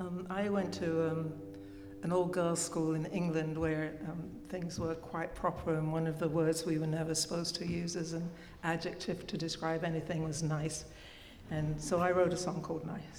Um, I went to um, an all girls school in England where um, things were quite proper, and one of the words we were never supposed to use as an adjective to describe anything was nice. And so I wrote a song called Nice.